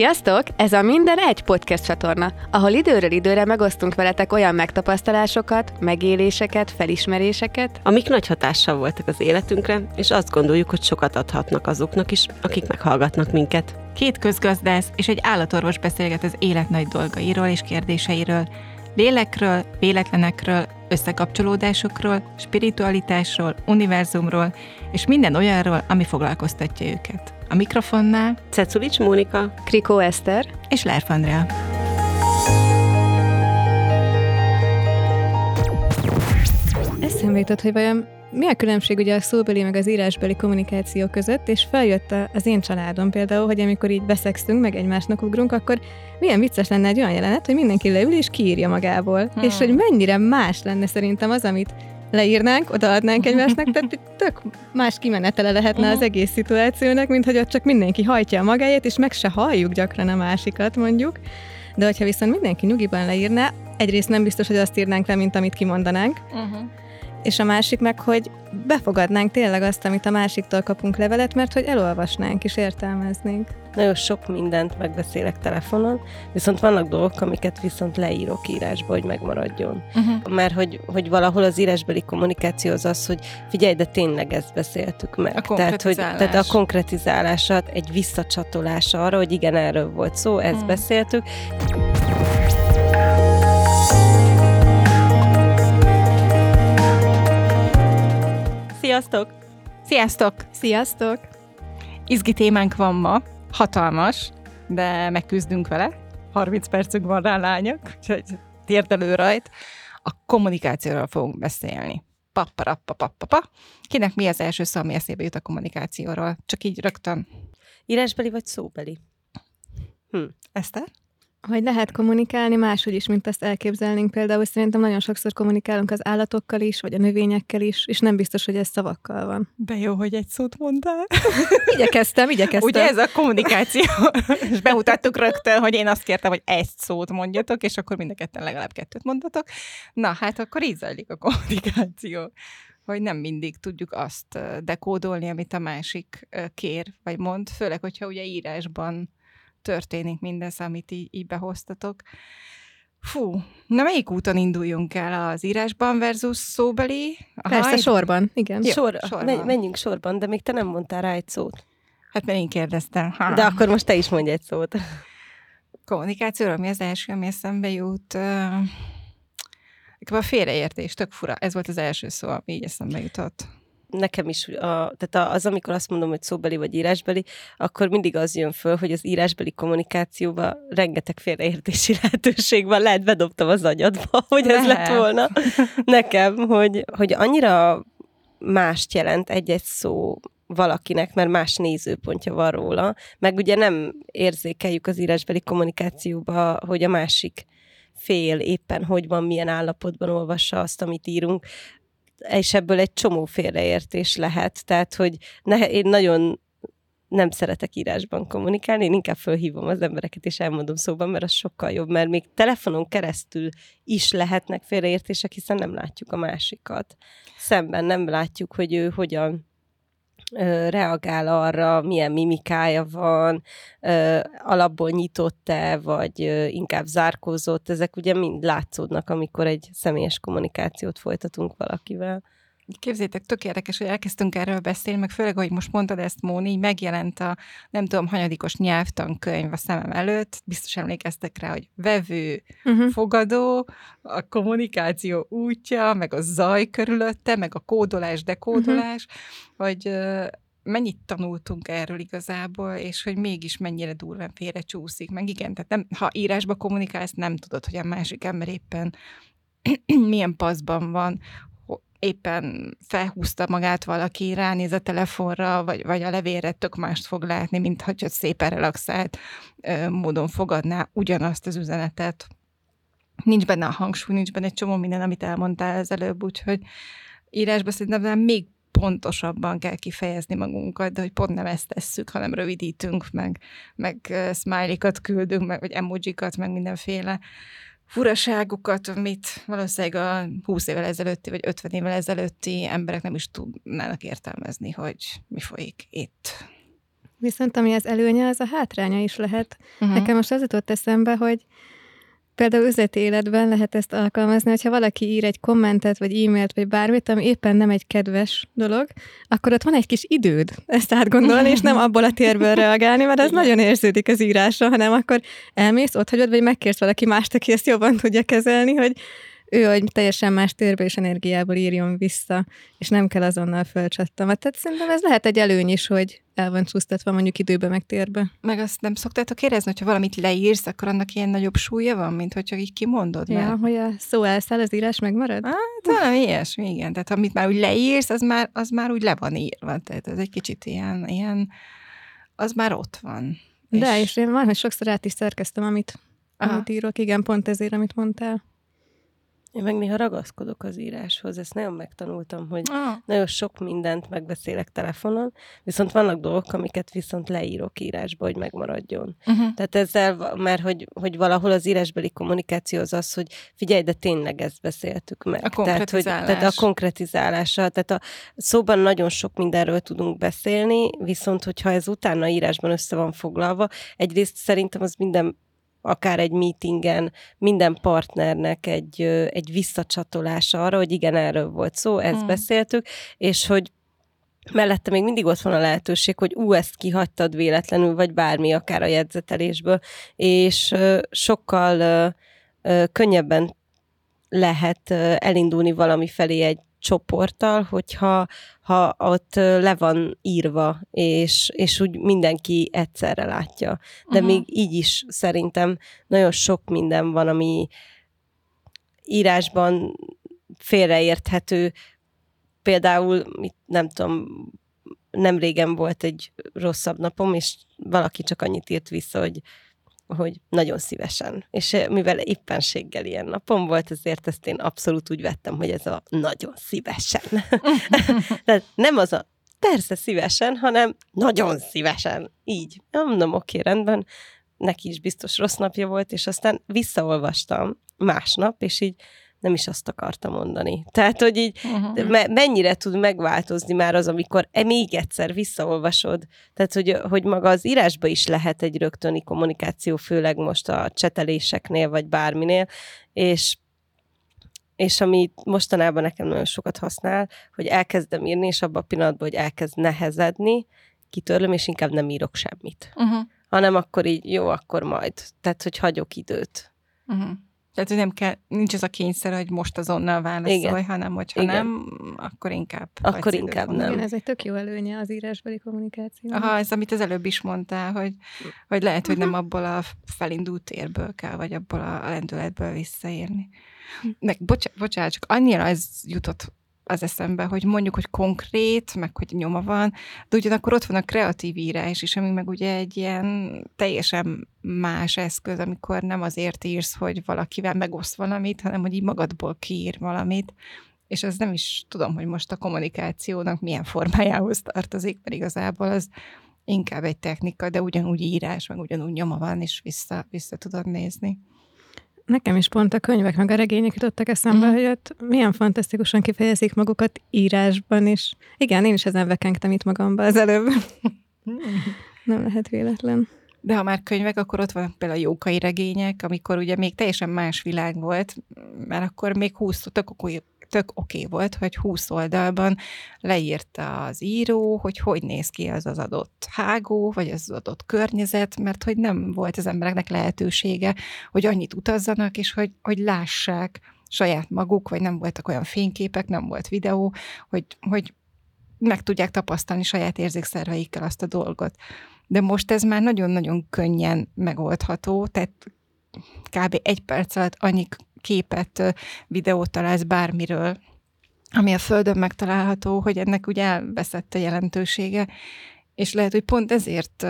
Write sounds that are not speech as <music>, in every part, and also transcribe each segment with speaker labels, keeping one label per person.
Speaker 1: Sziasztok! Ez a Minden Egy podcast csatorna, ahol időről időre megosztunk veletek olyan megtapasztalásokat, megéléseket, felismeréseket,
Speaker 2: amik nagy hatással voltak az életünkre, és azt gondoljuk, hogy sokat adhatnak azoknak is, akik meghallgatnak minket.
Speaker 3: Két közgazdász és egy állatorvos beszélget az élet nagy dolgairól és kérdéseiről, lélekről, véletlenekről, összekapcsolódásokról, spiritualitásról, univerzumról, és minden olyanról, ami foglalkoztatja őket. A mikrofonnál
Speaker 2: Cekulics Mónika,
Speaker 1: Krikó Eszter
Speaker 3: és Lerf Andrea.
Speaker 4: Eszembe jutott, hogy vajon mi a különbség ugye a szóbeli meg az írásbeli kommunikáció között, és feljött az én családom például, hogy amikor így beszextünk, meg egymásnak ugrunk, akkor milyen vicces lenne egy olyan jelenet, hogy mindenki leül és kiírja magából. Hmm. És hogy mennyire más lenne szerintem az, amit leírnánk, odaadnánk egymásnak, tehát tök más kimenetele lehetne uh-huh. az egész szituációnak, mint hogy ott csak mindenki hajtja a magáét, és meg se halljuk gyakran a másikat, mondjuk. De hogyha viszont mindenki nyugiban leírná, egyrészt nem biztos, hogy azt írnánk le, mint amit kimondanánk, uh-huh és a másik meg, hogy befogadnánk tényleg azt, amit a másiktól kapunk levelet, mert hogy elolvasnánk és értelmeznénk.
Speaker 2: Nagyon sok mindent megbeszélek telefonon, viszont vannak dolgok, amiket viszont leírok írásba, hogy megmaradjon. Uh-huh. Mert hogy, hogy valahol az írásbeli kommunikáció az az, hogy figyelj, de tényleg ezt beszéltük meg.
Speaker 3: A tehát, hogy,
Speaker 2: tehát a konkretizálását, egy visszacsatolás arra, hogy igen, erről volt szó, ezt uh-huh. beszéltük.
Speaker 3: Sziasztok! Sziasztok!
Speaker 4: Sziasztok!
Speaker 3: Izgi témánk van ma, hatalmas, de megküzdünk vele. 30 percünk van rá, lányok, úgyhogy térdelő rajt. A kommunikációról fogunk beszélni. Pappa, Kinek mi az első szó, ami eszébe jut a kommunikációról? Csak így rögtön.
Speaker 2: Írásbeli vagy szóbeli?
Speaker 3: Hm. Eszter?
Speaker 4: Hogy lehet kommunikálni máshogy is, mint azt elképzelnénk. Például szerintem nagyon sokszor kommunikálunk az állatokkal is, vagy a növényekkel is, és nem biztos, hogy ez szavakkal van.
Speaker 3: De jó, hogy egy szót mondtál. <laughs>
Speaker 4: igyekeztem, igyekeztem.
Speaker 3: Ugye ez a kommunikáció. <laughs> és bemutattuk rögtön, hogy én azt kértem, hogy egy szót mondjatok, és akkor mind a ketten legalább kettőt mondatok. Na, hát akkor így zajlik a kommunikáció hogy nem mindig tudjuk azt dekódolni, amit a másik kér, vagy mond, főleg, hogyha ugye írásban történik mindez, amit így, így behoztatok. Fú, na melyik úton induljunk el az írásban versus szóbeli?
Speaker 4: Aha, Persze, egy... sorban, igen.
Speaker 2: Jó, Sor, sorban. Menjünk sorban, de még te nem mondtál rá egy szót.
Speaker 3: Hát mert én kérdeztem. Ha.
Speaker 2: De akkor most te is mondj egy szót.
Speaker 3: Kommunikációra mi az első, ami eszembe jut? a félreértés, tök fura. Ez volt az első szó, ami így eszembe jutott
Speaker 2: nekem is, a, tehát az, amikor azt mondom, hogy szóbeli vagy írásbeli, akkor mindig az jön föl, hogy az írásbeli kommunikációban rengeteg félreértési <laughs> lehetőség van. Lehet, bedobtam az agyadba, <laughs> hogy Lehet. ez lett volna nekem, hogy, hogy annyira mást jelent egy-egy szó valakinek, mert más nézőpontja van róla, meg ugye nem érzékeljük az írásbeli kommunikációba, hogy a másik fél éppen hogy van, milyen állapotban olvassa azt, amit írunk és ebből egy csomó félreértés lehet, tehát, hogy ne, én nagyon nem szeretek írásban kommunikálni, én inkább fölhívom az embereket, és elmondom szóban, mert az sokkal jobb, mert még telefonon keresztül is lehetnek félreértések, hiszen nem látjuk a másikat. Szemben nem látjuk, hogy ő hogyan reagál arra, milyen mimikája van, alapból nyitott-e, vagy inkább zárkózott, ezek ugye mind látszódnak, amikor egy személyes kommunikációt folytatunk valakivel.
Speaker 3: Képzétek, tök érdekes, hogy elkezdtünk erről beszélni, meg főleg, hogy most mondtad ezt, Móni, megjelent a nem tudom, hanyadikos nyelvtankönyv a szemem előtt, biztos emlékeztek rá, hogy vevő, uh-huh. fogadó, a kommunikáció útja, meg a zaj körülötte, meg a kódolás, dekódolás, uh-huh. hogy mennyit tanultunk erről igazából, és hogy mégis mennyire durván félre csúszik. Meg igen, tehát nem, ha írásba kommunikálsz, nem tudod, hogy a másik ember éppen <clears throat> milyen paszban van, éppen felhúzta magát valaki, ránéz a telefonra, vagy, vagy a levélre tök mást fog látni, mint hogy szépen relaxált módon fogadná ugyanazt az üzenetet. Nincs benne a hangsúly, nincs benne egy csomó minden, amit elmondtál ezelőbb, úgyhogy írásban szerintem még pontosabban kell kifejezni magunkat, de hogy pont nem ezt tesszük, hanem rövidítünk, meg, meg smiley-kat küldünk, meg, vagy emojikat, meg mindenféle furaságokat, amit valószínűleg a 20 évvel ezelőtti, vagy 50 évvel ezelőtti emberek nem is tudnának értelmezni, hogy mi folyik itt.
Speaker 4: Viszont ami az előnye, az a hátránya is lehet. Uh-huh. Nekem most az jutott eszembe, hogy például üzleti életben lehet ezt alkalmazni, hogyha valaki ír egy kommentet, vagy e-mailt, vagy bármit, ami éppen nem egy kedves dolog, akkor ott van egy kis időd ezt átgondolni, és nem abból a térből reagálni, mert ez nagyon érződik az írásra, hanem akkor elmész, ott hagyod, vagy megkérsz valaki mást, aki ezt jobban tudja kezelni, hogy ő, hogy teljesen más térből és energiából írjon vissza, és nem kell azonnal fölcsattam. Tehát szerintem ez lehet egy előny is, hogy el van csúsztatva mondjuk időbe meg térbe.
Speaker 3: Meg azt nem szoktátok érezni, hogyha valamit leírsz, akkor annak ilyen nagyobb súlya van, mint hogyha így kimondod.
Speaker 4: Ja,
Speaker 3: mert...
Speaker 4: hogy a szó elszáll, az írás megmarad?
Speaker 3: Hát, talán ilyesmi, igen. Tehát amit már úgy leírsz, az már, az már úgy le van írva. Tehát ez egy kicsit ilyen, ilyen az már ott van.
Speaker 4: De, és, és én van, hogy sokszor át is szerkeztem, amit, amit írok. Igen, pont ezért, amit mondtál.
Speaker 2: Én meg néha ragaszkodok az íráshoz, ezt nagyon megtanultam, hogy ah. nagyon sok mindent megbeszélek telefonon, viszont vannak dolgok, amiket viszont leírok írásba, hogy megmaradjon. Uh-huh. Tehát ezzel, mert hogy, hogy valahol az írásbeli kommunikáció az az, hogy figyelj, de tényleg ezt beszéltük meg.
Speaker 3: A tehát, hogy,
Speaker 2: tehát a konkretizálása, tehát a szóban nagyon sok mindenről tudunk beszélni, viszont hogyha ez utána írásban össze van foglalva, egyrészt szerintem az minden akár egy meetingen minden partnernek egy, egy visszacsatolása arra, hogy igen, erről volt szó, ezt mm. beszéltük, és hogy mellette még mindig ott van a lehetőség, hogy ú, ezt kihagytad véletlenül, vagy bármi, akár a jegyzetelésből, és sokkal könnyebben lehet elindulni valami felé egy csoporttal, hogyha ha ott le van írva, és, és úgy mindenki egyszerre látja. De uh-huh. még így is szerintem nagyon sok minden van, ami írásban félreérthető. Például, nem tudom, nem régen volt egy rosszabb napom, és valaki csak annyit írt vissza, hogy hogy nagyon szívesen. És eh, mivel éppenséggel ilyen napom volt, ezért ezt én abszolút úgy vettem, hogy ez a nagyon szívesen. <laughs> Tehát nem az a persze szívesen, hanem nagyon szívesen. Így. Mondom, oké, rendben, neki is biztos rossz napja volt, és aztán visszaolvastam másnap, és így nem is azt akarta mondani. Tehát, hogy így uh-huh. me- mennyire tud megváltozni már az, amikor e még egyszer visszaolvasod. Tehát, hogy, hogy maga az írásba is lehet egy rögtöni kommunikáció, főleg most a cseteléseknél, vagy bárminél, és és ami mostanában nekem nagyon sokat használ, hogy elkezdem írni, és abban a pillanatban, hogy elkezd nehezedni, kitörlöm, és inkább nem írok semmit. Uh-huh. Hanem akkor így, jó, akkor majd. Tehát, hogy hagyok időt.
Speaker 3: Uh-huh. Tehát, hogy nem kell, nincs az a kényszer, hogy most azonnal válaszolj, Igen. hanem hogyha Igen. nem, akkor inkább.
Speaker 2: Akkor inkább nem.
Speaker 4: Igen, ez egy tök jó előnye az írásbeli kommunikáció.
Speaker 3: Aha, ez amit az előbb is mondtál, hogy, hogy lehet, hogy nem mhm. abból a felindult térből kell, vagy abból a lendületből visszaérni. Meg bocsánat, bocsánat, csak annyira ez jutott az eszembe, hogy mondjuk, hogy konkrét, meg hogy nyoma van, de ugyanakkor ott van a kreatív írás is, ami meg ugye egy ilyen teljesen más eszköz, amikor nem azért írsz, hogy valakivel megoszt valamit, hanem hogy így magadból kiír valamit, és ez nem is tudom, hogy most a kommunikációnak milyen formájához tartozik, mert igazából az inkább egy technika, de ugyanúgy írás, meg ugyanúgy nyoma van, és vissza, vissza tudod nézni.
Speaker 4: Nekem is pont a könyvek meg a regények jutottak eszembe, mm. hogy ott milyen fantasztikusan kifejezik magukat írásban is. Igen, én is ezen vekengtem itt magamba az előbb. <laughs> Nem lehet véletlen.
Speaker 3: De ha már könyvek, akkor ott van például a jókai regények, amikor ugye még teljesen más világ volt, mert akkor még 20, tök tök oké okay volt, hogy 20 oldalban leírta az író, hogy hogy néz ki az az adott hágó, vagy az adott környezet, mert hogy nem volt az embereknek lehetősége, hogy annyit utazzanak, és hogy, hogy lássák saját maguk, vagy nem voltak olyan fényképek, nem volt videó, hogy, hogy meg tudják tapasztalni saját érzékszerveikkel azt a dolgot. De most ez már nagyon-nagyon könnyen megoldható, tehát kb. egy perc alatt annyi képet, videót találsz bármiről, ami a Földön megtalálható, hogy ennek ugye elveszett a jelentősége, és lehet, hogy pont ezért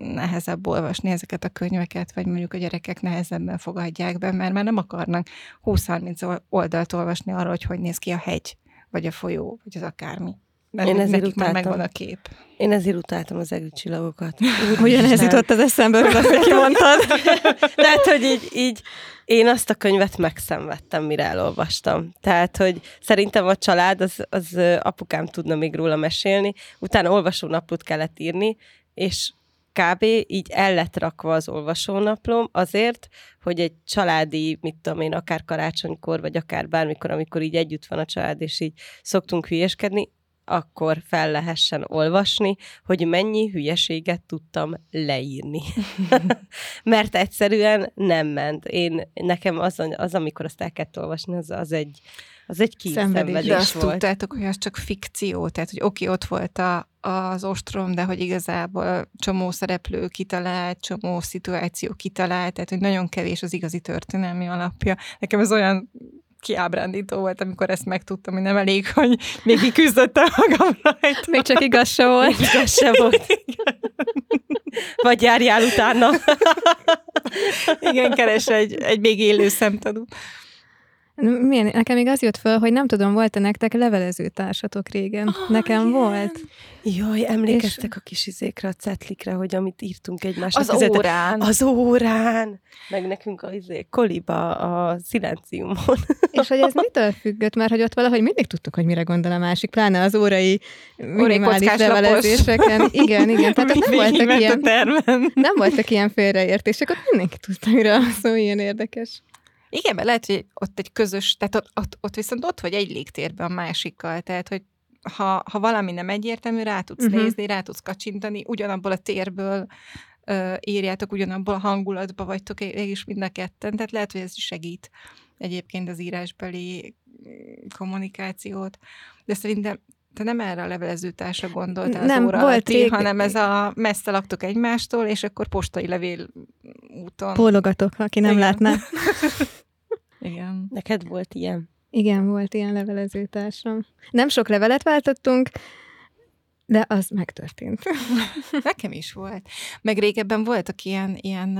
Speaker 3: nehezebb olvasni ezeket a könyveket, vagy mondjuk a gyerekek nehezebben fogadják be, mert már nem akarnak 20-30 oldalt olvasni arról, hogy hogy néz ki a hegy, vagy a folyó, vagy az akármi. Mert Én ezért utáltam. már megvan a kép.
Speaker 2: Én ezért utáltam az egri csillagokat.
Speaker 4: Ugyanez jutott az eszembe, hogy kimondtad. <laughs>
Speaker 2: Tehát, hogy így, így én azt a könyvet megszenvedtem, mire elolvastam. Tehát, hogy szerintem a család, az, az apukám tudna még róla mesélni. Utána olvasó naplót kellett írni, és kb. így el lett rakva az olvasónaplom azért, hogy egy családi, mit tudom én, akár karácsonykor, vagy akár bármikor, amikor így együtt van a család, és így szoktunk hülyeskedni, akkor fel lehessen olvasni, hogy mennyi hülyeséget tudtam leírni. <laughs> Mert egyszerűen nem ment. Én, nekem az, az amikor azt el kellett olvasni, az, az egy, az egy kínszenvedés
Speaker 3: De azt
Speaker 2: volt.
Speaker 3: tudtátok, hogy az csak fikció, tehát hogy oké, ott volt a, az ostrom, de hogy igazából csomó szereplő kitalált, csomó szituáció kitalált, tehát hogy nagyon kevés az igazi történelmi alapja. Nekem ez olyan kiábrándító volt, amikor ezt megtudtam, hogy nem elég, hogy még kiküzdöttem magam rajta.
Speaker 4: Még csak igaz se volt.
Speaker 2: Még igaz se volt. Vagy járjál utána.
Speaker 3: Igen, keres egy, egy még élő szemtanú.
Speaker 4: Milyen, nekem még az jött föl, hogy nem tudom, volt-e nektek levelező társatok régen? Oh, nekem igen. volt.
Speaker 2: Jaj, emlékeztek és... a kis izékre, a cetlikre, hogy amit írtunk egymásnak.
Speaker 3: Az között, órán.
Speaker 2: Az órán. Meg nekünk a izé, koliba, a szilenciumon. <laughs>
Speaker 4: És hogy ez mitől függött? Mert hogy ott valahogy mindig tudtuk, hogy mire gondol a másik, pláne az órai minimális levelezéseken. <laughs> Igen, igen. Tehát nem voltak, ilyen, nem voltak ilyen félreértések, ott mindenki tudta, mire szó, ilyen érdekes.
Speaker 3: Igen, mert lehet, hogy ott egy közös, tehát ott, ott, ott viszont ott vagy egy légtérben a másikkal, tehát hogy ha, ha valami nem egyértelmű, rá tudsz uh-huh. nézni, rá tudsz kacsintani, ugyanabból a térből uh, írjátok, ugyanabból a hangulatba vagytok és mind a ketten, tehát lehet, hogy ez is segít egyébként az írásbeli kommunikációt, de szerintem te nem erre a levelezőtársa gondoltál az nem, óra volt rég... hanem ez a messze laktok egymástól, és akkor postai levél úton.
Speaker 4: Pólogatok, aki nem Igen. látná. <laughs>
Speaker 3: Igen.
Speaker 2: Neked volt ilyen?
Speaker 4: Igen, volt ilyen levelezőtársam. Nem sok levelet váltottunk, de az megtörtént. <laughs>
Speaker 3: Nekem is volt. Meg régebben voltak ilyen, ilyen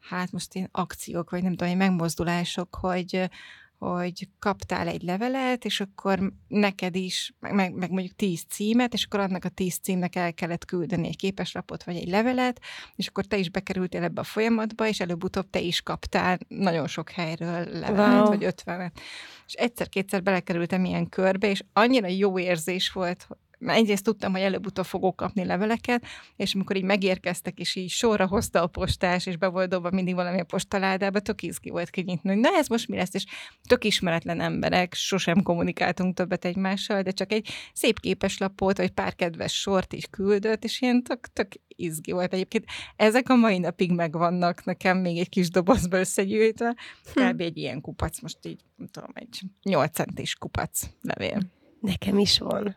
Speaker 3: hát most ilyen akciók, vagy nem tudom, megmozdulások, hogy hogy kaptál egy levelet, és akkor neked is, meg, meg mondjuk tíz címet, és akkor annak a tíz címnek el kellett küldeni egy képeslapot, vagy egy levelet, és akkor te is bekerültél ebbe a folyamatba, és előbb-utóbb te is kaptál nagyon sok helyről levelet, wow. vagy ötvenet. És egyszer-kétszer belekerültem ilyen körbe, és annyira jó érzés volt, mert egyrészt tudtam, hogy előbb-utóbb fogok kapni leveleket, és amikor így megérkeztek, és így sorra hozta a postás, és be volt dobva mindig valami a postaládába, tök izgi volt kinyitni, hogy na ez most mi lesz, és tök ismeretlen emberek, sosem kommunikáltunk többet egymással, de csak egy szép képeslapot, vagy pár kedves sort is küldött, és ilyen tök, tök izgi volt egyébként. Ezek a mai napig megvannak nekem még egy kis dobozba összegyűjtve, hm. kb. egy ilyen kupac, most így, nem tudom, egy 8 centis kupac levél.
Speaker 2: Nekem is van.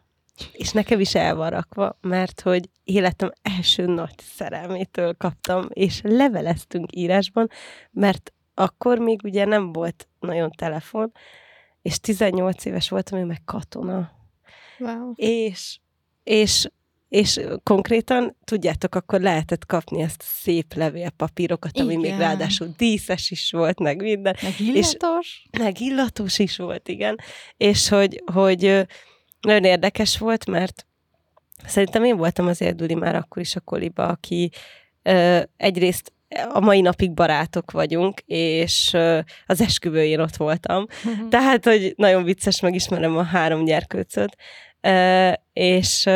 Speaker 2: És nekem is el van rakva, mert hogy életem első nagy szerelmétől kaptam, és leveleztünk írásban, mert akkor még ugye nem volt nagyon telefon, és 18 éves voltam, én meg katona.
Speaker 4: Wow.
Speaker 2: És, és, és konkrétan, tudjátok, akkor lehetett kapni ezt a szép levélpapírokat, ami igen. még ráadásul díszes is volt, meg minden.
Speaker 3: Meg illatos.
Speaker 2: És, meg illatos is volt, igen. És hogy, hogy nagyon érdekes volt, mert szerintem én voltam az Duli már akkor is a koliba, aki ö, egyrészt a mai napig barátok vagyunk, és ö, az esküvőjén ott voltam. Uh-huh. Tehát, hogy nagyon vicces, megismerem a három gyerkőcöt, ö, és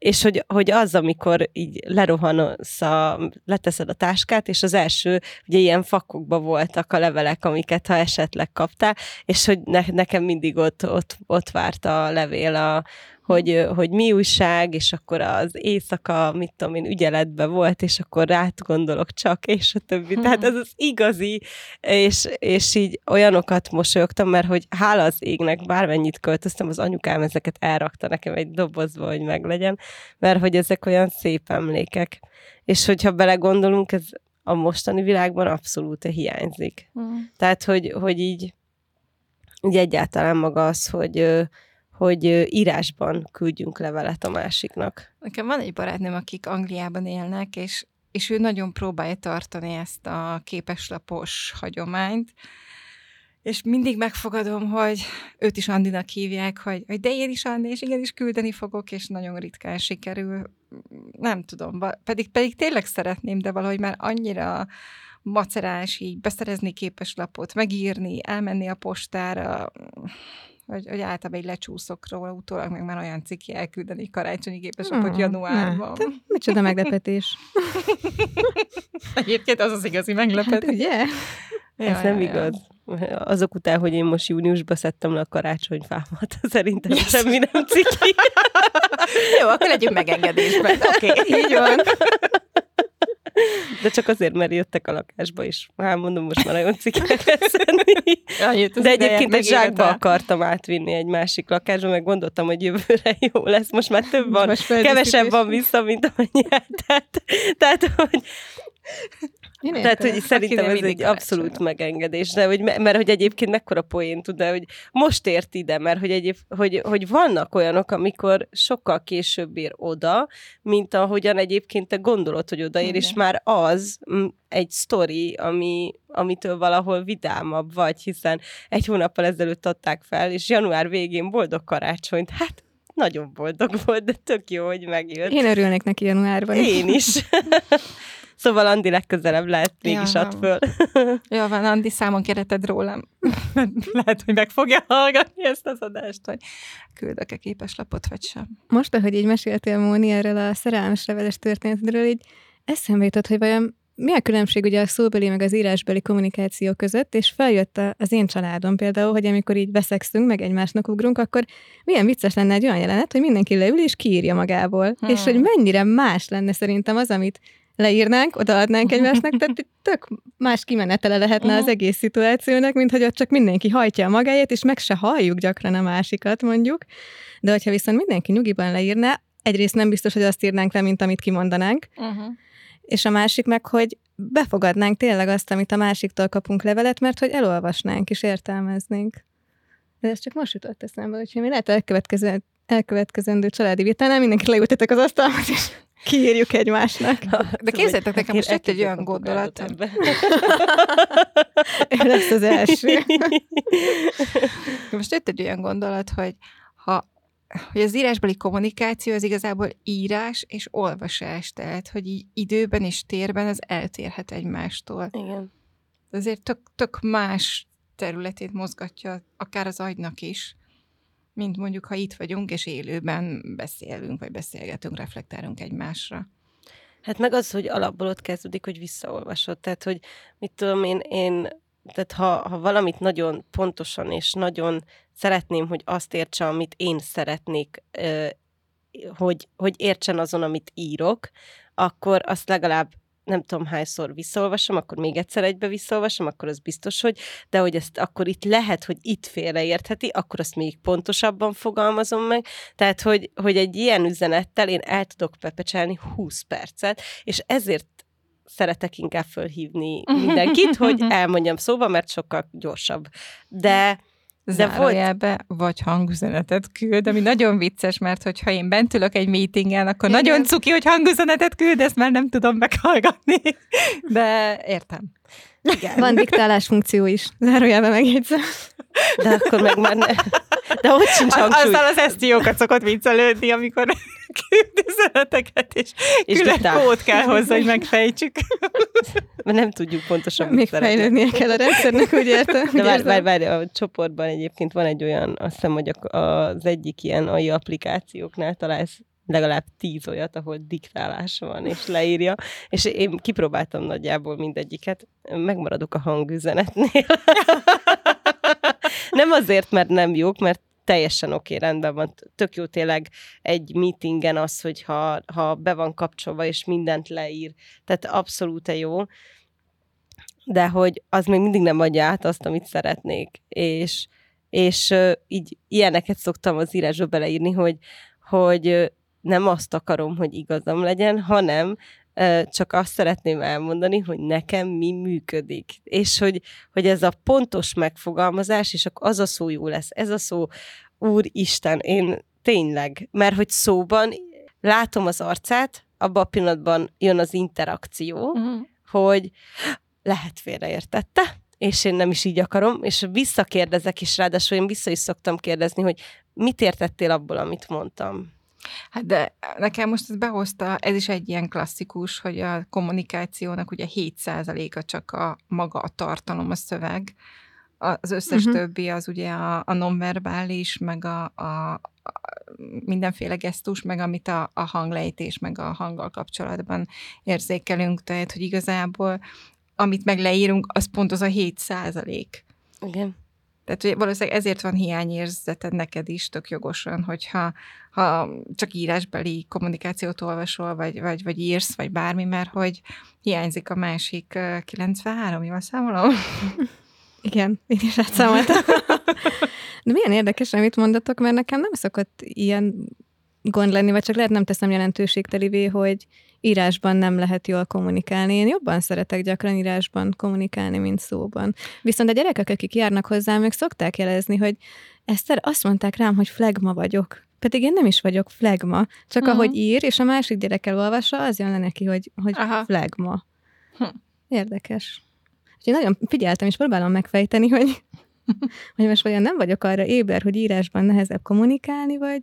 Speaker 2: és hogy, hogy az, amikor így lerohansz, a, leteszed a táskát, és az első, ugye ilyen fakokba voltak a levelek, amiket ha esetleg kaptál, és hogy ne, nekem mindig ott, ott, ott várt a levél a, hogy, hogy mi újság, és akkor az éjszaka, mit tudom én, ügyeletben volt, és akkor rát gondolok csak, és a többi. Hmm. Tehát ez az igazi, és, és így olyanokat mosolyogtam, mert hogy hála az égnek, bármennyit költöztem, az anyukám ezeket elrakta nekem egy dobozba, hogy meglegyen, mert hogy ezek olyan szép emlékek. És hogyha belegondolunk, ez a mostani világban abszolút hiányzik. Hmm. Tehát, hogy, hogy így, így egyáltalán maga az, hogy hogy írásban küldjünk levelet a másiknak.
Speaker 3: Nekem van egy barátnőm, akik Angliában élnek, és, és ő nagyon próbálja tartani ezt a képeslapos hagyományt, és mindig megfogadom, hogy őt is Andinak hívják, hogy, hogy de én is Andi, és igenis küldeni fogok, és nagyon ritkán sikerül. Nem tudom, pedig, pedig tényleg szeretném, de valahogy már annyira macerás így beszerezni képeslapot, megírni, elmenni a postára, hogy, hogy általában egy lecsúszok róla, utólag meg már olyan cikki elküldeni karácsonyi gépeslapot mm, januárban. Ne.
Speaker 4: Micsoda meglepetés. <laughs>
Speaker 3: Egyébként az az igazi meglepetés. Hát,
Speaker 4: ugye?
Speaker 2: Ja, Ez nem ja, igaz. Ja. Azok után, hogy én most júniusban szedtem le a karácsonyfámat, <laughs> szerintem yes. semmi nem ciki. <laughs>
Speaker 3: Jó, akkor legyünk megengedésben. Oké, okay. így van.
Speaker 2: De csak azért, mert jöttek a lakásba is. Hát mondom, most már nagyon ciknek lesz De egyébként egy zsákba akartam átvinni egy másik lakásba, meg gondoltam, hogy jövőre jó lesz. Most már több van, kevesebb van vissza, mint amennyi tehát, tehát, hogy én Tehát, hogy szerintem ez egy abszolút megengedés, de hogy, mert hogy egyébként mekkora poén tud, de hogy most ért ide, mert hogy, egyéb, hogy, hogy vannak olyanok, amikor sokkal később ér oda, mint ahogyan egyébként te gondolod, hogy odaér, és már az egy sztori, ami, amitől valahol vidámabb vagy, hiszen egy hónappal ezelőtt adták fel, és január végén boldog karácsonyt. Hát nagyon boldog volt, de tök jó, hogy megjött.
Speaker 4: Én örülnék neki januárban.
Speaker 2: Én is. <laughs> Szóval Andi legközelebb lehet mégis ja, ad föl. <laughs>
Speaker 3: Jó van, Andi, számon kereted rólam. <laughs> lehet, hogy meg fogja hallgatni ezt az adást, hogy küldök-e képeslapot, vagy sem.
Speaker 4: Most, ahogy így meséltél, Móni, erről a szerelmes leveles történetről, így eszembe jutott, hogy vajon mi a különbség ugye a szóbeli meg az írásbeli kommunikáció között, és feljött az én családom például, hogy amikor így beszextünk, meg egymásnak ugrunk, akkor milyen vicces lenne egy olyan jelenet, hogy mindenki leül és kiírja magából. Hmm. És hogy mennyire más lenne szerintem az, amit leírnánk, odaadnánk egymásnak, tehát tök más kimenetele lehetne az egész szituációnak, mint hogy ott csak mindenki hajtja a magáét, és meg se halljuk gyakran a másikat, mondjuk. De hogyha viszont mindenki nyugiban leírná, egyrészt nem biztos, hogy azt írnánk le, mint amit kimondanánk, uh-huh. és a másik meg, hogy befogadnánk tényleg azt, amit a másiktól kapunk levelet, mert hogy elolvasnánk és értelmeznénk. De ez csak most jutott eszembe, úgyhogy mi lehet elkövetkező, elkövetkezendő családi vitánál mindenki leültetek az asztalhoz, és <laughs> kiírjuk egymásnak.
Speaker 3: De képzeljétek nekem, most jött egy olyan gondolat.
Speaker 4: Lesz az első. <laughs>
Speaker 3: most jött egy olyan gondolat, hogy ha hogy az írásbeli kommunikáció az igazából írás és olvasás, tehát hogy így időben és térben az eltérhet egymástól.
Speaker 2: Igen.
Speaker 3: Azért tök, tök más területét mozgatja akár az agynak is mint mondjuk, ha itt vagyunk, és élőben beszélünk, vagy beszélgetünk, reflektálunk egymásra.
Speaker 2: Hát meg az, hogy alapból ott kezdődik, hogy visszaolvasod. Tehát, hogy mit tudom én, én tehát ha, ha valamit nagyon pontosan és nagyon szeretném, hogy azt értse, amit én szeretnék, hogy, hogy értsen azon, amit írok, akkor azt legalább nem tudom hányszor visszaolvasom, akkor még egyszer egybe visszaolvasom, akkor az biztos, hogy, de hogy ezt akkor itt lehet, hogy itt félreértheti, akkor azt még pontosabban fogalmazom meg. Tehát, hogy, hogy egy ilyen üzenettel én el tudok pepecselni 20 percet, és ezért szeretek inkább fölhívni mindenkit, hogy <laughs> elmondjam szóba, mert sokkal gyorsabb. De
Speaker 3: de zárójelbe, volt... vagy hangüzenetet küld, ami nagyon vicces, mert hogyha én bent ülök egy meetingen, akkor Igen. nagyon cuki, hogy hangüzenetet küld, ezt már nem tudom meghallgatni. De értem.
Speaker 4: Igen. Van diktálás funkció is, zárójelben megjegyzem.
Speaker 2: De akkor meg már ne. De ott sincs hangsúly.
Speaker 3: Aztán az esztiókat szokott viccelődni, amikor küld üzeneteket, és, és külön diktál. kód kell hozzá, hogy megfejtsük.
Speaker 2: Mert nem tudjuk pontosan,
Speaker 4: Még fejlődnie kell a rendszernek, úgy értem.
Speaker 2: De várj, várj, várj, a csoportban egyébként van egy olyan, azt hiszem, hogy az egyik ilyen AI applikációknál találsz legalább tíz olyat, ahol diktálás van, és leírja, és én kipróbáltam nagyjából mindegyiket, megmaradok a hangüzenetnél. <laughs> nem azért, mert nem jók, mert teljesen oké, rendben van. Tök jó tényleg egy meetingen az, hogy ha, ha be van kapcsolva, és mindent leír. Tehát abszolút jó. De hogy az még mindig nem adja át azt, amit szeretnék. És, és így ilyeneket szoktam az írásba beleírni, hogy, hogy nem azt akarom, hogy igazam legyen, hanem csak azt szeretném elmondani, hogy nekem mi működik. És hogy, hogy ez a pontos megfogalmazás, és akkor az a szó jó lesz. Ez a szó, úristen, én tényleg, mert hogy szóban látom az arcát, abban a pillanatban jön az interakció, uh-huh. hogy lehet félreértette, és én nem is így akarom, és visszakérdezek is, ráadásul én vissza is szoktam kérdezni, hogy mit értettél abból, amit mondtam.
Speaker 3: Hát de nekem most ez behozta, ez is egy ilyen klasszikus, hogy a kommunikációnak ugye 7%-a csak a maga a tartalom, a szöveg, az összes uh-huh. többi az ugye a, a nonverbális, meg a, a, a mindenféle gesztus, meg amit a, a hanglejtés, meg a hanggal kapcsolatban érzékelünk, tehát hogy igazából amit meg leírunk, az pont az a 7 százalék.
Speaker 2: Igen.
Speaker 3: Tehát hogy valószínűleg ezért van hiányérzeted neked is, tök jogosan, hogyha ha csak írásbeli kommunikációt olvasol, vagy, vagy, vagy írsz, vagy bármi, mert hogy hiányzik a másik 93, jól számolom? <laughs>
Speaker 4: Igen, én is átszámoltam. <laughs> De milyen érdekes, amit mondatok, mert nekem nem szokott ilyen gond lenni, vagy csak lehet nem teszem jelentőségtelivé, hogy írásban nem lehet jól kommunikálni. Én jobban szeretek gyakran írásban kommunikálni, mint szóban. Viszont a gyerekek, akik járnak hozzám, ők szokták jelezni, hogy Eszter, azt mondták rám, hogy flegma vagyok. Pedig én nem is vagyok flegma, csak uh-huh. ahogy ír, és a másik gyerekkel olvassa, az jön le neki, hogy, hogy flegma. Hm. Érdekes. Úgyhogy nagyon figyeltem, és próbálom megfejteni, hogy, <laughs> hogy most vajon nem vagyok arra éber, hogy írásban nehezebb kommunikálni, vagy...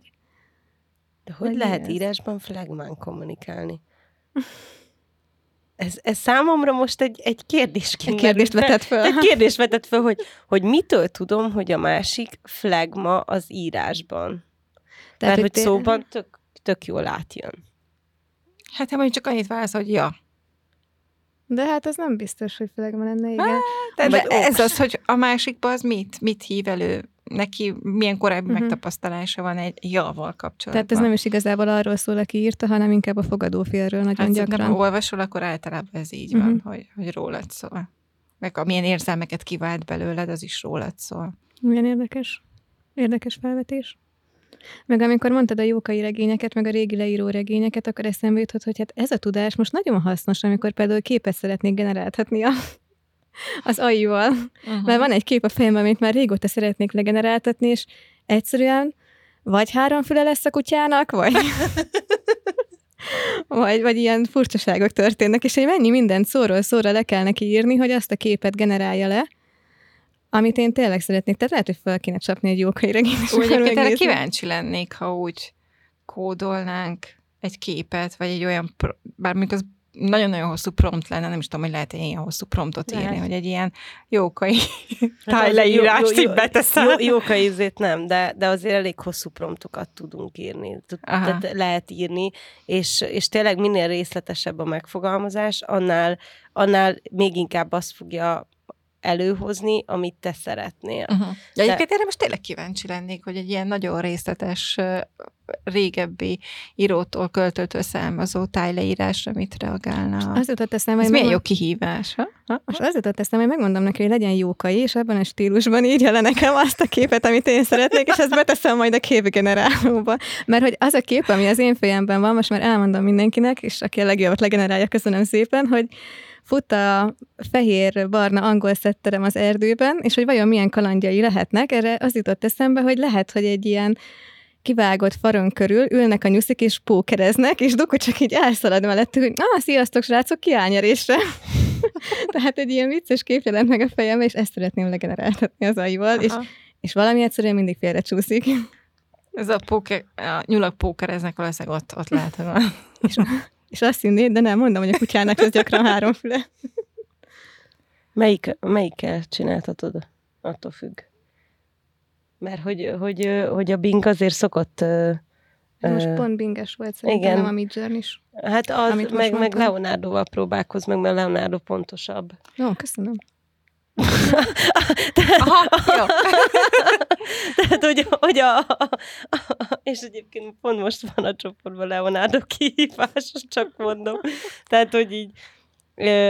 Speaker 2: De hogy vagy lehet ez? írásban flegmán kommunikálni? Ez, ez számomra most egy, egy kérdés
Speaker 4: Egy kérdést vetett föl.
Speaker 2: Egy kérdést vetett föl, hogy, hogy mitől tudom, hogy a másik flegma az írásban. Tehát, Mert hogy, hogy szóban tök, tök jól átjön.
Speaker 3: Hát, ha mondjuk csak annyit válasz, hogy ja.
Speaker 4: De hát az nem biztos, hogy flegma lenne, igen.
Speaker 3: Hát, de ez az, hogy a másikban az mit? Mit hív elő? Neki milyen korábbi uh-huh. megtapasztalása van egy javal kapcsolatban.
Speaker 4: Tehát ez nem is igazából arról szól, aki írta, hanem inkább a fogadófélről nagyon hát gyakran.
Speaker 3: Ha olvasol, akkor általában ez így uh-huh. van, hogy, hogy rólad szól. Meg amilyen érzelmeket kivált belőled, az is rólad szól.
Speaker 4: Milyen érdekes. Érdekes felvetés. Meg amikor mondtad a jókai regényeket, meg a régi leíró regényeket, akkor eszembe jutott, hogy hát ez a tudás most nagyon hasznos, amikor például képet szeretnék generáltatni a az AI-val. Uh-huh. Mert van egy kép a fejemben, amit már régóta szeretnék legeneráltatni, és egyszerűen vagy három füle lesz a kutyának, vagy... <laughs> vagy, vagy ilyen furcsaságok történnek, és hogy mennyi mindent szóról szóra le kell neki írni, hogy azt a képet generálja le, amit én tényleg szeretnék. Tehát lehet, hogy fel kéne csapni egy jókai regényt.
Speaker 3: Úgy egyébként kíváncsi lennék, ha úgy kódolnánk egy képet, vagy egy olyan, bár az nagyon-nagyon hosszú prompt lenne, nem is tudom, hogy lehet egy ilyen hosszú promptot írni, lehet. hogy egy ilyen jókai <laughs> hát tájleírást jó, jó, így beteszem. Jó,
Speaker 2: jókai ízét nem, de, de azért elég hosszú promptokat tudunk írni. Tehát lehet írni, és, és tényleg minél részletesebb a megfogalmazás, annál, annál még inkább azt fogja előhozni, amit te szeretnél.
Speaker 3: Uh-huh. De egyébként erre most tényleg kíváncsi lennék, hogy egy ilyen nagyon részletes, régebbi írótól, költőtől származó tájleírásra mit reagálna.
Speaker 4: Az jutott eszembe,
Speaker 3: Ez milyen jó kihívás, ha?
Speaker 4: ha? Most az jutott eszembe, hogy megmondom neki, hogy legyen jókai, és ebben a stílusban írja le nekem azt a képet, amit én szeretnék, és ezt beteszem majd a képgenerálóba. Mert hogy az a kép, ami az én fejemben van, most már elmondom mindenkinek, és aki a legjobbat legenerálja, köszönöm szépen, hogy fut a fehér-barna angol szetterem az erdőben, és hogy vajon milyen kalandjai lehetnek, erre az jutott eszembe, hogy lehet, hogy egy ilyen kivágott faron körül ülnek a nyuszik, és pókereznek, és Duko csak így elszalad mellettük, hogy ah, sziasztok, srácok, kiányerésre. <laughs> Tehát egy ilyen vicces kép jelent meg a fejembe, és ezt szeretném legeneráltatni az aival, és, és valami egyszerűen mindig félre csúszik.
Speaker 3: Ez a, póker, a nyulak pókereznek, valószínűleg ott, ott lehet, hogy van.
Speaker 4: és, és azt hinnéd, de nem mondom, hogy a kutyának ez gyakran három füle.
Speaker 2: Melyik, melyikkel csináltatod? Attól függ. Mert hogy, hogy, hogy a Bing azért szokott...
Speaker 4: Most pont binges volt szerintem, igen. nem a Midjourn is.
Speaker 2: Hát az, meg, meg, meg Leonardo-val próbálkoz, meg mert Leonardo pontosabb.
Speaker 4: Jó, köszönöm. <laughs>
Speaker 2: Aha, jó. <laughs> Tehát, hogy, hogy a, a, a, és egyébként pont most van a csoportban Leonardo kihívás, <laughs> csak mondom. Tehát, hogy így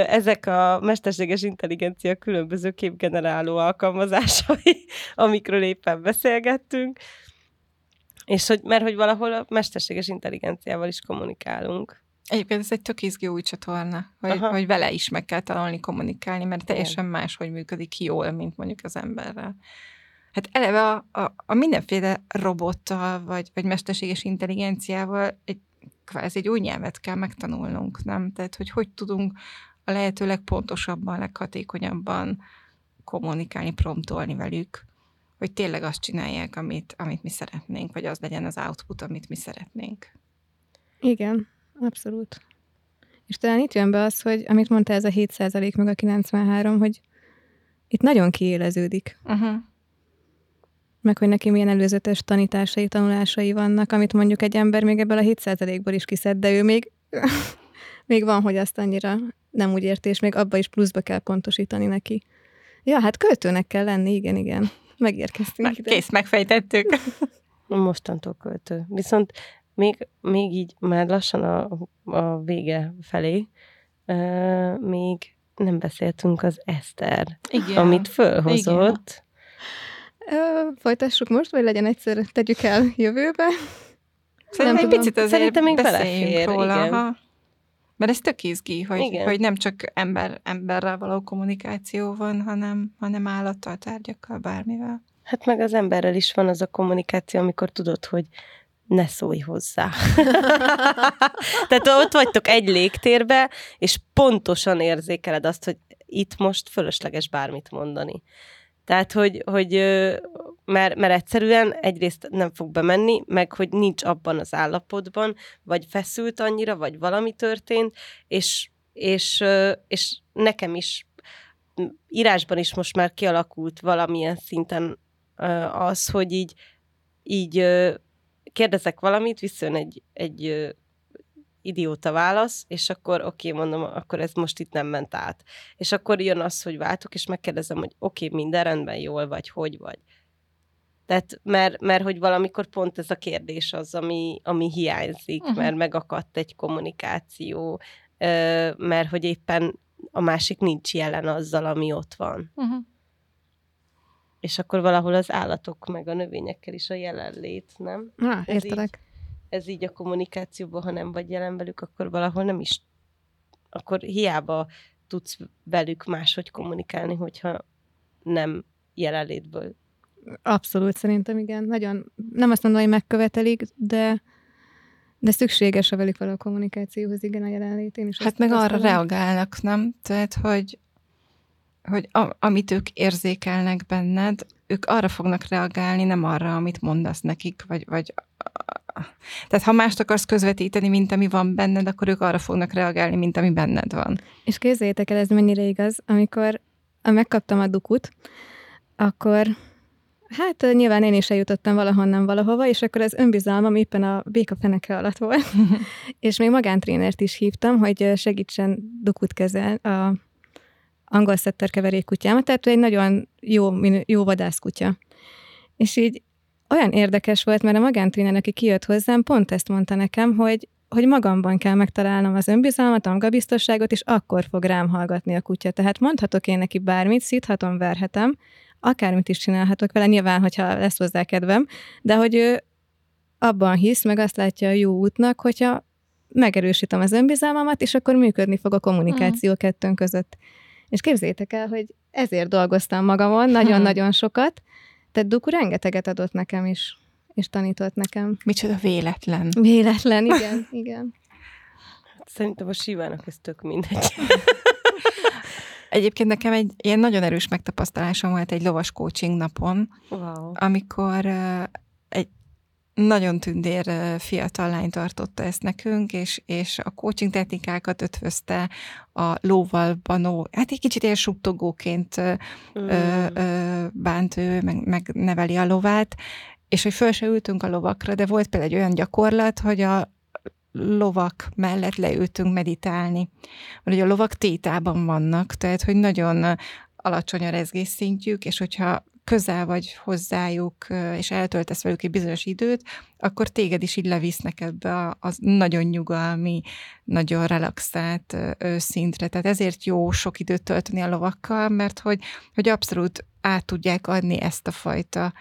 Speaker 2: ezek a mesterséges intelligencia különböző képgeneráló alkalmazásai, amikről éppen beszélgettünk, és hogy, mert hogy valahol a mesterséges intelligenciával is kommunikálunk.
Speaker 3: Egyébként ez egy tök izgi új csatorna, hogy, hogy vele is meg kell tanulni kommunikálni, mert teljesen más, hogy működik jól, mint mondjuk az emberrel. Hát eleve a, a, a mindenféle robottal, vagy, vagy mesterséges intelligenciával egy, kvázi egy új nyelvet kell megtanulnunk, nem? Tehát, hogy hogy tudunk a lehető legpontosabban, leghatékonyabban kommunikálni, promptolni velük, hogy tényleg azt csinálják, amit, amit mi szeretnénk, vagy az legyen az output, amit mi szeretnénk.
Speaker 4: Igen. Abszolút. És talán itt jön be az, hogy amit mondta ez a 7% meg a 93, hogy itt nagyon kiéleződik. Uh-huh. Meg hogy neki milyen előzetes tanításai, tanulásai vannak, amit mondjuk egy ember még ebből a 7%-ból is kiszed, de ő még, <laughs> még van, hogy azt annyira nem úgy érti, és még abba is pluszba kell pontosítani neki. Ja, hát költőnek kell lenni, igen, igen. Megérkeztünk
Speaker 2: ide. Kész, megfejtettük. <laughs> Mostantól költő. Viszont még, még így már lassan a, a vége felé, uh, még nem beszéltünk az Eszter, Igen. amit fölhozott.
Speaker 4: Igen. folytassuk most, vagy legyen egyszer, tegyük el jövőbe?
Speaker 3: Szerintem egy picit azért Szerintem még belefér, róla. Igen. Ha. Mert ez tök izgi, hogy, hogy nem csak ember, emberrel való kommunikáció van, hanem, hanem állattal, tárgyakkal, bármivel.
Speaker 2: Hát meg az emberrel is van az a kommunikáció, amikor tudod, hogy ne szólj hozzá. <laughs> Tehát ott vagytok egy légtérbe, és pontosan érzékeled azt, hogy itt most fölösleges bármit mondani. Tehát, hogy, hogy mert, mert egyszerűen egyrészt nem fog bemenni, meg hogy nincs abban az állapotban, vagy feszült annyira, vagy valami történt, és, és, és nekem is írásban is most már kialakult valamilyen szinten az, hogy így, így kérdezek valamit, visszajön egy, egy idióta válasz, és akkor oké, okay, mondom, akkor ez most itt nem ment át. És akkor jön az, hogy váltok, és megkérdezem, hogy oké, okay, minden rendben, jól vagy, hogy vagy. Tehát, mert, mert hogy valamikor pont ez a kérdés az, ami, ami hiányzik, uh-huh. mert megakadt egy kommunikáció, mert hogy éppen a másik nincs jelen azzal, ami ott van. Uh-huh. És akkor valahol az állatok meg a növényekkel is a jelenlét, nem?
Speaker 4: Na, értelek.
Speaker 2: Ez így, ez így a kommunikációban, ha nem vagy jelen velük, akkor valahol nem is, akkor hiába tudsz velük máshogy kommunikálni, hogyha nem jelenlétből.
Speaker 4: Abszolút, szerintem igen. Nagyon, nem azt mondom, hogy megkövetelik, de de szükséges a velük való kommunikációhoz, igen, a jelenlét. Én is
Speaker 3: hát meg arra reagálnak, nem? Tehát, hogy hogy a, amit ők érzékelnek benned, ők arra fognak reagálni, nem arra, amit mondasz nekik, vagy, vagy tehát ha mást akarsz közvetíteni, mint ami van benned, akkor ők arra fognak reagálni, mint ami benned van.
Speaker 4: És képzeljétek el, ez mennyire igaz, amikor megkaptam a dukut, akkor hát nyilván én is eljutottam valahonnan valahova, és akkor az önbizalmam éppen a béka feneke alatt volt. <laughs> és még magántrénert is hívtam, hogy segítsen dukut kezel a angol szetter keverékkutyámat, tehát egy nagyon jó, jó vadászkutya. És így olyan érdekes volt, mert a magántréner, aki kijött hozzám, pont ezt mondta nekem, hogy, hogy magamban kell megtalálnom az önbizalmat, a magabiztosságot, és akkor fog rám hallgatni a kutya. Tehát mondhatok én neki bármit, szíthatom, verhetem, akármit is csinálhatok vele, nyilván, hogyha lesz hozzá kedvem, de hogy ő abban hisz, meg azt látja a jó útnak, hogyha megerősítem az önbizalmamat, és akkor működni fog a kommunikáció mm. kettőnk között. És képzétek el, hogy ezért dolgoztam magamon nagyon-nagyon <laughs> sokat, tehát Duku rengeteget adott nekem is, és tanított nekem.
Speaker 3: Micsoda véletlen.
Speaker 4: Véletlen, <laughs> igen, igen.
Speaker 2: Szerintem a Sivának ez tök mindegy. <laughs>
Speaker 3: Egyébként nekem egy ilyen nagyon erős megtapasztalásom volt egy lovas coaching napon, wow. amikor nagyon tündér fiatal lány tartotta ezt nekünk, és, és a coaching technikákat ötvözte a lóval banó, hát egy kicsit ilyen suttogóként mm. ö, ö, bánt ő, meg, meg neveli a lovát, és hogy föl se ültünk a lovakra, de volt például egy olyan gyakorlat, hogy a lovak mellett leültünk meditálni. Mert ugye a lovak tétában vannak, tehát hogy nagyon alacsony a rezgésszintjük, és hogyha közel vagy hozzájuk, és eltöltesz velük egy bizonyos időt, akkor téged is így levisznek ebbe a, nagyon nyugalmi, nagyon relaxált szintre. Tehát ezért jó sok időt tölteni a lovakkal, mert hogy, hogy abszolút át tudják adni ezt a fajta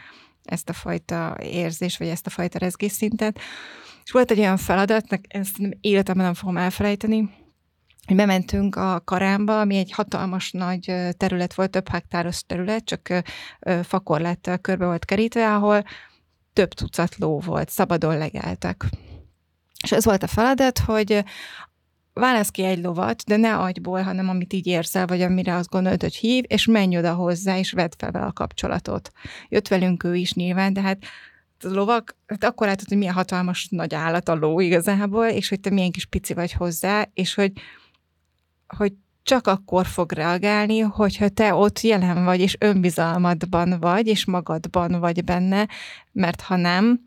Speaker 3: ezt a fajta érzés, vagy ezt a fajta rezgésszintet. És volt egy olyan feladat, ezt életemben nem fogom elfelejteni, bementünk a Karámba, ami egy hatalmas nagy terület volt, több hektáros terület, csak fakorláttal körbe volt kerítve, ahol több tucat ló volt, szabadon legáltak. És ez volt a feladat, hogy válasz ki egy lovat, de ne agyból, hanem amit így érzel, vagy amire azt gondolod, hogy hív, és menj oda hozzá, és vedd fel vele a kapcsolatot. Jött velünk ő is nyilván, de hát a lovak, hát akkor látod, hogy milyen hatalmas nagy állat a ló igazából, és hogy te milyen kis pici vagy hozzá, és hogy hogy csak akkor fog reagálni, hogyha te ott jelen vagy, és önbizalmadban vagy, és magadban vagy benne, mert ha nem,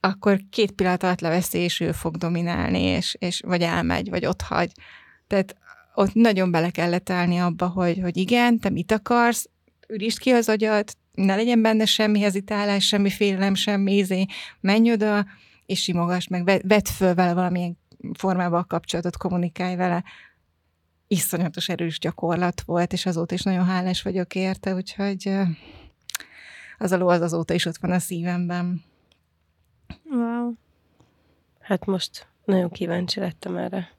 Speaker 3: akkor két pillanat alatt leveszi, és ő fog dominálni, és, és vagy elmegy, vagy ott hagy. Tehát ott nagyon bele kellett állni abba, hogy, hogy igen, te mit akarsz, ürítsd ki az agyat, ne legyen benne semmi hezitálás, semmi félelem, semmi ízé, menj oda, és simogass meg, vedd föl vele valamilyen formában a kapcsolatot, kommunikálj vele. Iszonyatos erős gyakorlat volt, és azóta is nagyon hálás vagyok érte, úgyhogy az a ló az azóta is ott van a szívemben.
Speaker 2: Wow. Hát most nagyon kíváncsi lettem erre.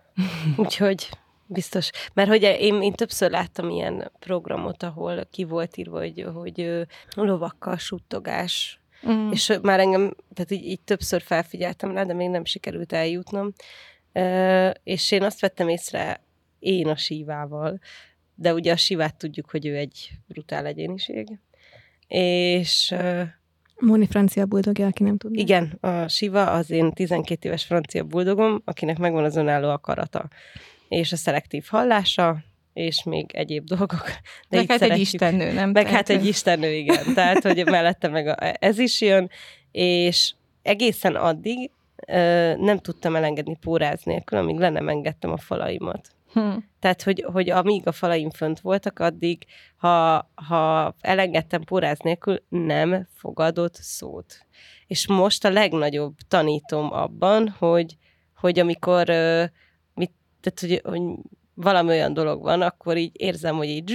Speaker 2: <laughs> Úgyhogy biztos. Mert hogy én, én többször láttam ilyen programot, ahol ki volt írva, hogy, hogy lovakkal suttogás, Mm. És már engem, tehát így, így többször felfigyeltem rá, de még nem sikerült eljutnom. És én azt vettem észre én a sívával, de ugye a sivát tudjuk, hogy ő egy brutál egyéniség. És
Speaker 4: Móni francia buldogja, aki nem tudja.
Speaker 2: Igen, a Siva az én 12 éves francia buldogom, akinek megvan az önálló akarata. És a szelektív hallása, és még egyéb dolgok.
Speaker 3: De meg hát egy istennő, nem?
Speaker 2: Meg hát egy istennő, igen. Tehát, hogy mellette meg a, ez is jön, és egészen addig ö, nem tudtam elengedni póráz nélkül, amíg le nem engedtem a falaimat. Hm. Tehát, hogy, hogy amíg a falaim fönt voltak, addig, ha, ha elengedtem póráz nélkül, nem fogadott szót. És most a legnagyobb tanítom abban, hogy, hogy amikor mit, tehát, hogy, hogy valami olyan dolog van, akkor így érzem, hogy így,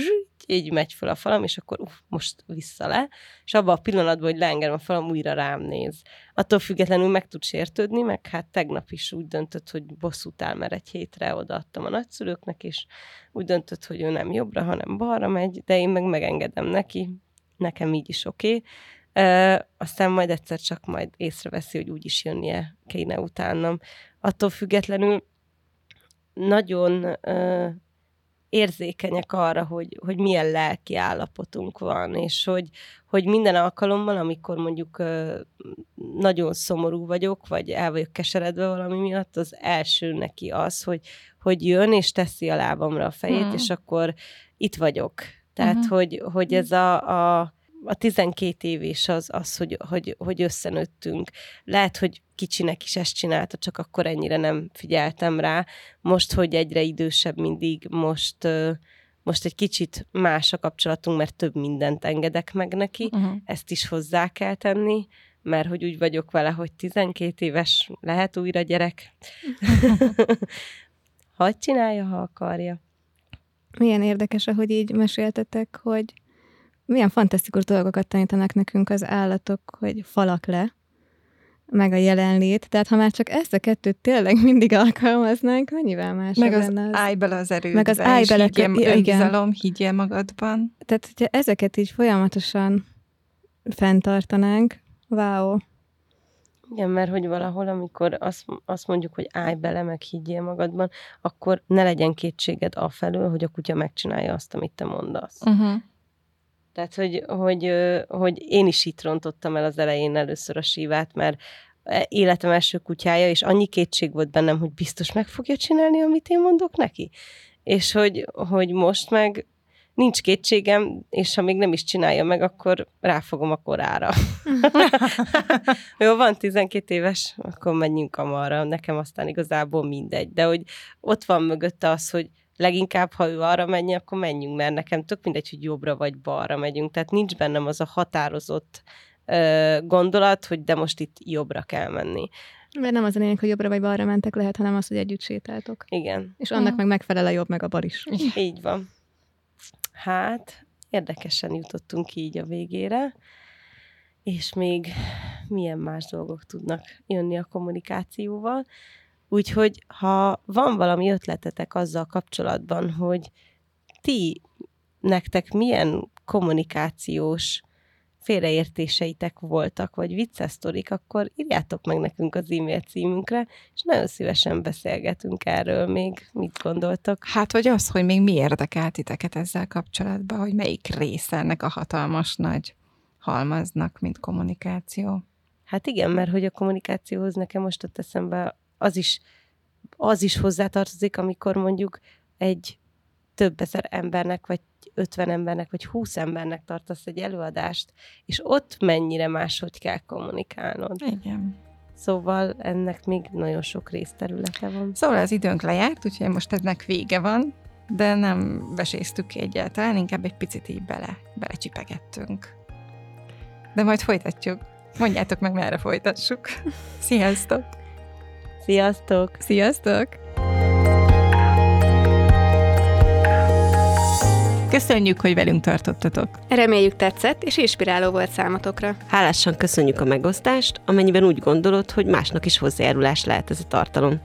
Speaker 2: így megy fel a falam, és akkor uff, most vissza le, és abban a pillanatban, hogy leengedem a falam, újra rám néz. Attól függetlenül meg tud sértődni, meg hát tegnap is úgy döntött, hogy bosszút áll, mert egy hétre odaadtam a nagyszülőknek, és úgy döntött, hogy ő nem jobbra, hanem balra megy, de én meg megengedem neki, nekem így is oké. Okay. Uh, aztán majd egyszer csak majd észreveszi, hogy úgy is jönnie kéne utánam. Attól függetlenül nagyon ö, érzékenyek arra, hogy, hogy milyen lelki állapotunk van, és hogy, hogy minden alkalommal, amikor mondjuk nagyon szomorú vagyok, vagy el vagyok keseredve valami miatt, az első neki az, hogy, hogy jön, és teszi a lábamra a fejét, hmm. és akkor itt vagyok. Tehát, uh-huh. hogy, hogy ez a, a a 12 év az, az hogy, hogy, hogy összenőttünk. Lehet, hogy kicsinek is ezt csinálta, csak akkor ennyire nem figyeltem rá. Most, hogy egyre idősebb mindig, most, most egy kicsit más a kapcsolatunk, mert több mindent engedek meg neki. Uh-huh. Ezt is hozzá kell tenni, mert hogy úgy vagyok vele, hogy 12 éves lehet újra gyerek. <laughs> Hagy csinálja, ha akarja.
Speaker 4: Milyen érdekes, ahogy így meséltetek, hogy milyen fantasztikus dolgokat tanítanak nekünk az állatok, hogy falak le, meg a jelenlét. Tehát ha már csak ezt a kettőt tényleg <laughs> mindig alkalmaznánk, mennyivel más
Speaker 3: Meg az, az állj bele az erődbe,
Speaker 4: meg az állj bele,
Speaker 3: higgyel, ja, önbizalom, higgyél magadban.
Speaker 4: Tehát, hogyha ezeket így folyamatosan fenntartanánk, wow.
Speaker 2: Igen, mert hogy valahol, amikor azt, azt mondjuk, hogy állj bele, meg higgyél magadban, akkor ne legyen kétséged afelől, hogy a kutya megcsinálja azt, amit te mondasz. Uh-huh. Tehát, hogy, hogy, hogy én is itt rontottam el az elején először a sívát, mert e, életem első kutyája, és annyi kétség volt bennem, hogy biztos meg fogja csinálni, amit én mondok neki. És hogy, hogy most meg nincs kétségem, és ha még nem is csinálja meg, akkor ráfogom a korára. <laughs> Jó, van 12 éves, akkor menjünk amarra. Nekem aztán igazából mindegy. De hogy ott van mögötte az, hogy leginkább, ha ő arra menj, akkor menjünk, mert nekem tök mindegy, hogy jobbra vagy balra megyünk. Tehát nincs bennem az a határozott ö, gondolat, hogy de most itt jobbra kell menni.
Speaker 4: Mert nem az a lényeg, hogy jobbra vagy balra mentek, lehet, hanem az, hogy együtt sétáltok.
Speaker 2: Igen.
Speaker 4: És annak hmm. meg megfelel a jobb, meg a bal is.
Speaker 2: Így van. Hát, érdekesen jutottunk így a végére, és még milyen más dolgok tudnak jönni a kommunikációval. Úgyhogy ha van valami ötletetek azzal kapcsolatban, hogy ti nektek milyen kommunikációs félreértéseitek voltak, vagy vicces sztorik, akkor írjátok meg nekünk az e-mail címünkre, és nagyon szívesen beszélgetünk erről még. Mit gondoltok?
Speaker 3: Hát, vagy az, hogy még mi érdekel titeket ezzel kapcsolatban, hogy melyik része ennek a hatalmas nagy halmaznak, mint kommunikáció.
Speaker 2: Hát igen, mert hogy a kommunikációhoz nekem most ott eszembe az is, az is hozzátartozik, amikor mondjuk egy több ezer embernek, vagy 50 embernek, vagy 20 embernek tartasz egy előadást, és ott mennyire máshogy kell kommunikálnod.
Speaker 3: Igen.
Speaker 2: Szóval ennek még nagyon sok részterülete van.
Speaker 3: Szóval az időnk lejárt, úgyhogy most ennek vége van, de nem veséztük ki egyáltalán, inkább egy picit így bele, belecsipegettünk. De majd folytatjuk. Mondjátok meg, merre folytassuk. <laughs> Sziasztok!
Speaker 2: Sziasztok!
Speaker 4: Sziasztok!
Speaker 3: Köszönjük, hogy velünk tartottatok.
Speaker 1: Reméljük tetszett és inspiráló volt számotokra.
Speaker 2: Hálásan köszönjük a megosztást, amennyiben úgy gondolod, hogy másnak is hozzájárulás lehet ez a tartalom.